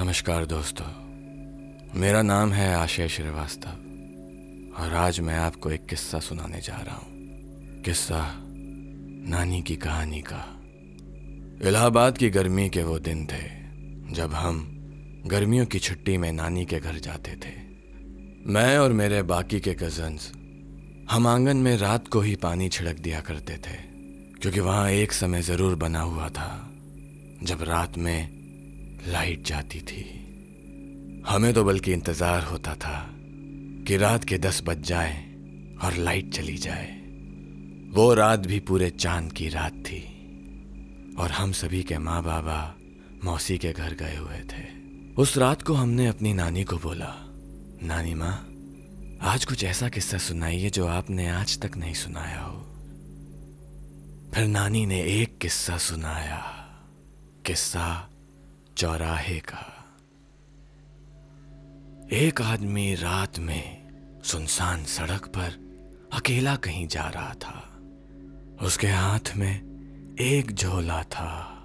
नमस्कार दोस्तों। मेरा नाम है आशय श्रीवास्तव और आज मैं आपको एक किस्सा सुनाने जा रहा हूँ। किस्सा नानी की कहानी का। इलाहाबाद की गर्मी के वो दिन थे, जब हम गर्मियों की छुट्टी में नानी के घर जाते थे। मैं और मेरे बाकी के कजन्स हम आँगन में रात को ही पानी छिड़क दिया करते थे, क्योंकि वहाँ एक समय ज़रूर बना हुआ था, जब रात में लाइट जाती थी। हमें तो बल्कि इंतज़ार होता था कि रात के दस बज जाए और लाइट चली जाए। वो रात भी पूरे चाँद की रात थी और हम सभी के माँ बाबा मौसी के घर गए हुए थे। उस रात को हमने अपनी नानी को बोला, नानी माँ, आज कुछ ऐसा किस्सा सुनाइए जो आपने आज तक नहीं सुनाया हो। फिर नानी ने एक किस्सा सुनाया। किस्सा चौराहे का। एक आदमी रात में सुनसान सड़क पर अकेला कहीं जा रहा था। उसके हाथ में एक झोला था।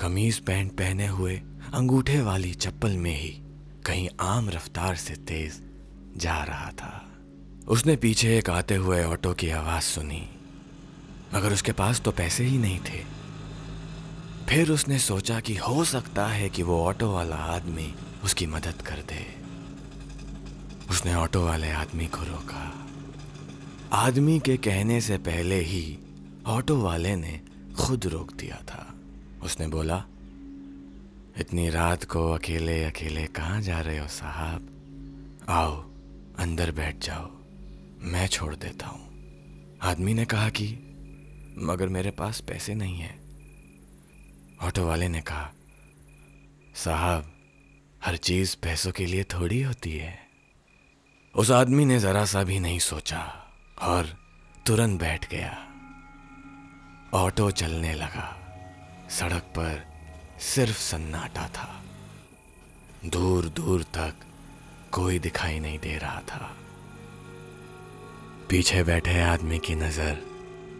कमीज पैंट पहने हुए अंगूठे वाली चप्पल में ही कहीं आम रफ्तार से तेज जा रहा था। उसने पीछे एक आते हुए ऑटो की आवाज़ सुनी, मगर उसके पास तो पैसे ही नहीं थे। फिर उसने सोचा कि हो सकता है कि वो ऑटो वाला आदमी उसकी मदद कर दे। उसने ऑटो वाले आदमी को रोका। आदमी के कहने से पहले ही ऑटो वाले ने खुद रोक दिया था। उसने बोला, इतनी रात को अकेले अकेले कहाँ जा रहे हो साहब? आओ, अंदर बैठ जाओ। मैं छोड़ देता हूँ। आदमी ने कहा कि, मगर मेरे पास पैसे नहीं है। ऑटो वाले ने कहा, साहब, हर चीज़ पैसों के लिए थोड़ी होती है। उस आदमी ने जरा सा भी नहीं सोचा और तुरंत बैठ गया। ऑटो चलने लगा। सड़क पर सिर्फ़ सन्नाटा था। दूर दूर तक कोई दिखाई नहीं दे रहा था। पीछे बैठे आदमी की नज़र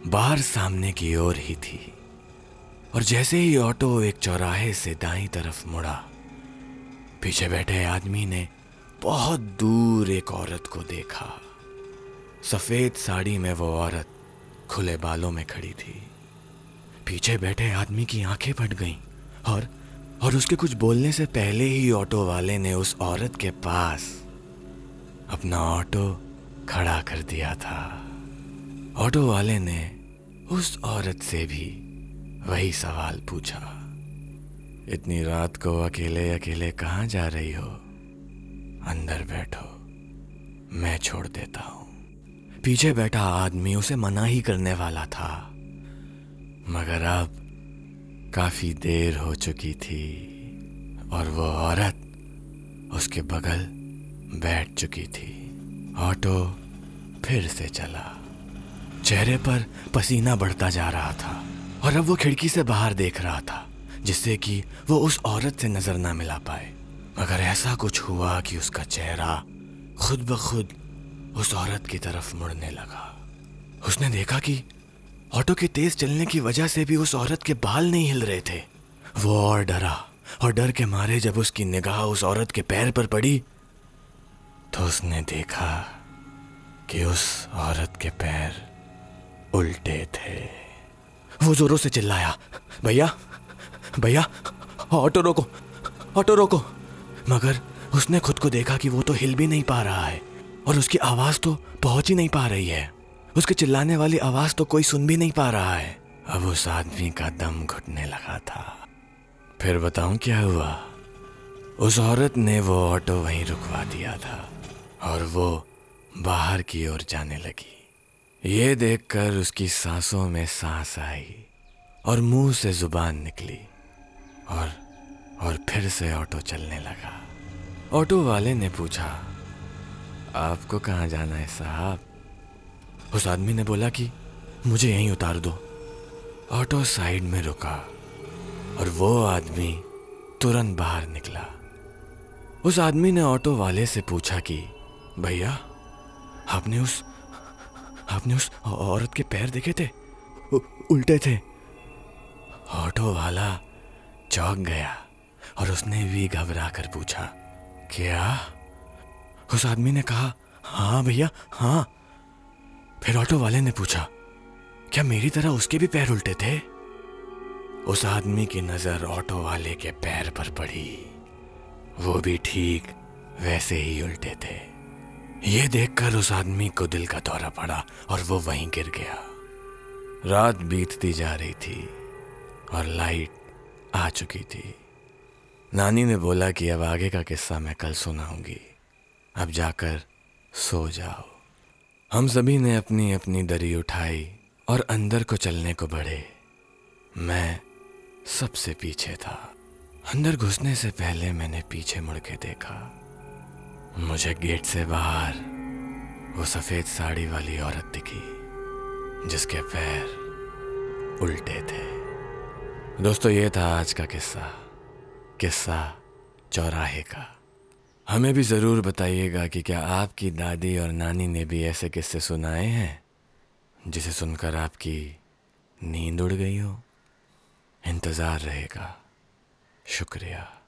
बाहर सामने की ओर ही थी। और जैसे ही ऑटो एक चौराहे से दाई तरफ़ मुड़ा, पीछे बैठे आदमी ने बहुत दूर एक औरत को देखा। सफ़ेद साड़ी में वो औरत खुले बालों में खड़ी थी। पीछे बैठे आदमी की आँखें फट गईं और और उसके कुछ बोलने से पहले ही ऑटो वाले ने उस औरत के पास अपना ऑटो खड़ा कर दिया था। ऑटो वाले ने उस औरत से भी वही सवाल पूछा। इतनी रात को अकेले अकेले कहाँ जा रही हो? अंदर बैठो। मैं छोड़ देता हूँ। पीछे बैठा आदमी उसे मना ही करने वाला था। मगर अब काफ़ी देर हो चुकी थी और वो औरत उसके बगल बैठ चुकी थी। ऑटो फिर से चला। चेहरे पर पसीना बढ़ता जा रहा था। और अब वो खिड़की से बाहर देख रहा था, जिससे कि वो उस औरत से नज़र ना मिला पाए। मगर ऐसा कुछ हुआ कि उसका चेहरा खुद ब खुद उस औरत की तरफ़ मुड़ने लगा। उसने देखा कि ऑटो के तेज चलने की वजह से भी उस औरत के बाल नहीं हिल रहे थे। वो और डरा और डर के मारे जब उसकी निगाह उस औरत के पैर पर पड़ी तो उसने देखा कि उस औरत के पैर उल्टे थे। वो जोरों से चिल्लाया, भैया भैया, ऑटो रोको ऑटो रोको। मगर उसने खुद को देखा कि वो तो हिल भी नहीं पा रहा है और उसकी आवाज़ तो पहुँच ही नहीं पा रही है। उसके चिल्लाने वाली आवाज़ तो कोई सुन भी नहीं पा रहा है। अब उस आदमी का दम घुटने लगा था। फिर बताऊँ क्या हुआ? उस औरत ने वो ऑटो वहीं रुकवा दिया था और वो बाहर की ओर जाने लगी। ये देखकर उसकी सांसों में सांस आई और मुँह से ज़ुबान निकली और और फिर से ऑटो चलने लगा। ऑटो वाले ने पूछा, आपको कहाँ जाना है साहब? उस आदमी ने बोला कि, मुझे यहीं उतार दो। ऑटो साइड में रुका और वो आदमी तुरंत बाहर निकला। उस आदमी ने ऑटो वाले से पूछा कि, भैया, आपने उस आपने उस औरत के पैर देखे थे? उ, उल्टे थे। ऑटो वाला चौंक गया और उसने भी घबरा कर पूछा क्या? उस आदमी ने कहा हाँ भैया हाँ। फिर ऑटो वाले ने पूछा क्या मेरी तरह उसके भी पैर उल्टे थे? उस आदमी की नज़र ऑटो वाले के पैर पर पड़ी। वो भी ठीक वैसे ही उल्टे थे। ये देखकर उस आदमी को दिल का दौरा पड़ा और वो वहीं गिर गया। रात बीतती जा रही थी और लाइट आ चुकी थी। नानी ने बोला कि अब आगे का किस्सा मैं कल सुनाऊँगी। अब जाकर सो जाओ। हम सभी ने अपनी अपनी दरी उठाई और अंदर को चलने को बढ़े। मैं सबसे पीछे था। अंदर घुसने से पहले मैंने पीछे मुड़ के देखा। मुझे गेट से बाहर वो सफ़ेद साड़ी वाली औरत दिखी, जिसके पैर उल्टे थे। दोस्तों, ये था आज का किस्सा। किस्सा चौराहे का। हमें भी ज़रूर बताइएगा कि क्या आपकी दादी और नानी ने भी ऐसे किस्से सुनाए हैं, जिसे सुनकर आपकी नींद उड़ गई हो? इंतज़ार रहेगा। शुक्रिया।